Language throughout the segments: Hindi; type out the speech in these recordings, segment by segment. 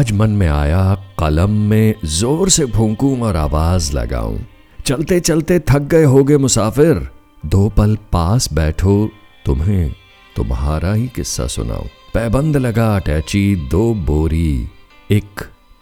आज मन में आया, कलम में ज़ोर से फूंकूं और आवाज़ लगाऊँ। चलते चलते थक गए होगे मुसाफिर। दो पल पास बैठो, तुम्हें तुम्हारा ही किस्सा सुनाऊं। पैबंद लगा अटैची, दो बोरी, एक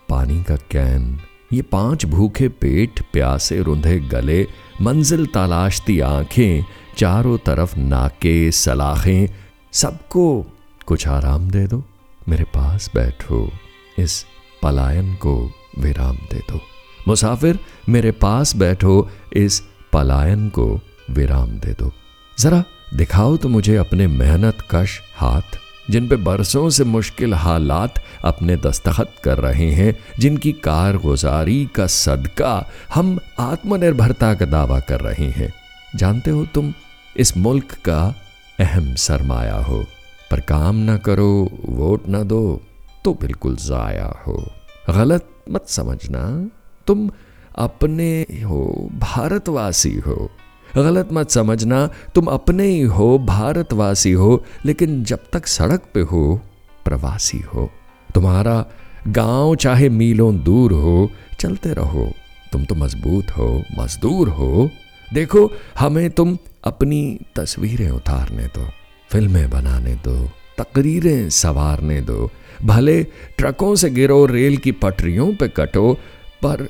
पानी का कैन। ये पाँच भूखे पेट, प्यासे रुंधे गले, मंजिल तलाशती आँखें, चारों तरफ़ नाके, सलाखें। सबको कुछ आराम दे दो, मेरे पास बैठो। इस पलायन को विराम दे दो। मुसाफिर, मेरे पास बैठो, इस पलायन को विराम दे दो। जरा दिखाओ तो मुझे अपने मेहनत कश हाथ, जिन पे बरसों से मुश्किल हालात अपने दस्तखत कर रहे हैं, जिनकी कारगुजारी का सदका हम आत्मनिर्भरता का दावा कर रहे हैं। जानते हो तुम, इस मुल्क का अहम सरमाया हो। पर काम ना करो, वोट ना दो। तो बिल्कुल ज़ाया हो। गलत मत समझना। तुम अपने हो, भारतवासी हो। गलत मत समझना। तुम अपने ही हो, भारतवासी हो, लेकिन जब तक सड़क पे हो, प्रवासी हो। तुम्हारा गाँव चाहे मीलों दूर हो, चलते रहो। तुम तो मज़बूत हो, मजदूर हो। देखो, हमें तुम अपनी तस्वीरें उतारने दो, फ़िल्में बनाने दो, तकरीरें संवारने दो। भले ट्रकों से गिरो रेल की पटरियों पे कटो, पर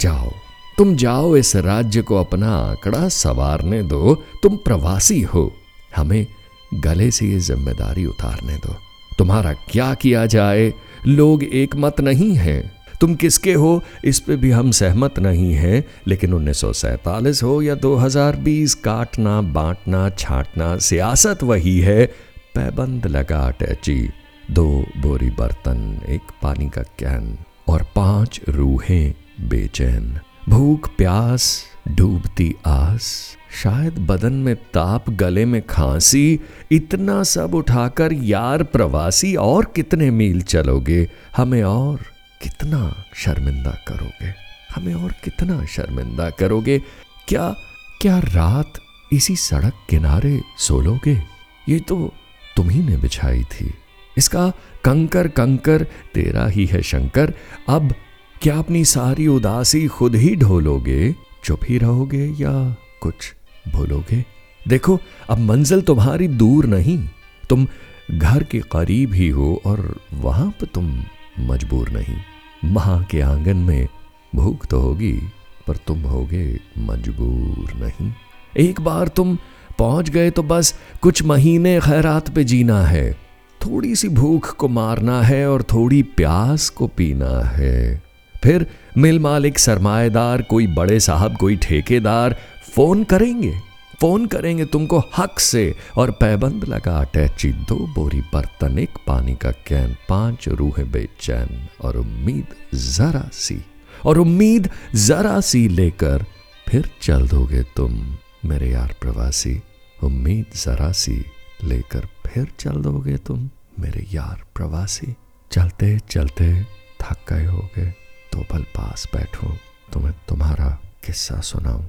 जाओ। तुम जाओ इस राज्य को अपना आंकड़ा सवारने दो। तुम प्रवासी हो। हमें गले से ये ज़िम्मेदारी उतारने दो। तुम्हारा क्या किया जाए? लोग एक मत नहीं हैं। तुम किसके हो? इस पे भी हम सहमत नहीं हैं। लेकिन उन्नीस हो या 2020 काटना, बांटना, छांटना, सियासत वही है। पैबंद लगा अटैची दो बोरी बर्तन, एक पानी का कैन और पाँच रूहें बेचैन। भूख, प्यास, डूबती आस, शायद बदन में ताप, गले में खांसी, इतना सब उठाकर, यार प्रवासी, और कितने मील चलोगे? हमें और कितना शर्मिंदा करोगे? हमें और कितना शर्मिंदा करोगे? क्या क्या रात इसी सड़क किनारे सोलोगे ये तो तुम्ही ने बिछाई थी। इसका कंकर कंकर, तेरा ही है शंकर। अब क्या अपनी सारी उदासी खुद ही ढोलोगे? चुप ही रहोगे या कुछ भूलोगे? देखो, अब मंजिल तुम्हारी दूर नहीं। तुम घर के करीब ही हो और वहाँ पर तुम मजबूर नहीं। माँ के आँगन में भूख तो होगी, पर तुम होगे मजबूर नहीं। एक बार तुम पहुँच गए तो बस कुछ महीने खैरात पे जीना है। थोड़ी सी भूख को मारना है और थोड़ी प्यास को पीना है। फिर मिल मालिक, सरमाएदार, कोई बड़े साहब, कोई ठेकेदार, फ़ोन करेंगे। फ़ोन करेंगे तुमको हक से और पैबंद लगा अटैची दो बोरी बर्तन, एक पानी का कैन, पाँच रूह बेचैन और उम्मीद जरा सी। और उम्मीद जरा सी लेकर फिर चल दोगे तुम, मेरे यार प्रवासी। उम्मीद जरा सी लेकर फिर चल दोगे तुम। मेरे यार प्रवासी, चलते चलते थक गए होगे तो पल पास बैठो, तुम्हें तुम्हारा किस्सा सुनाऊं।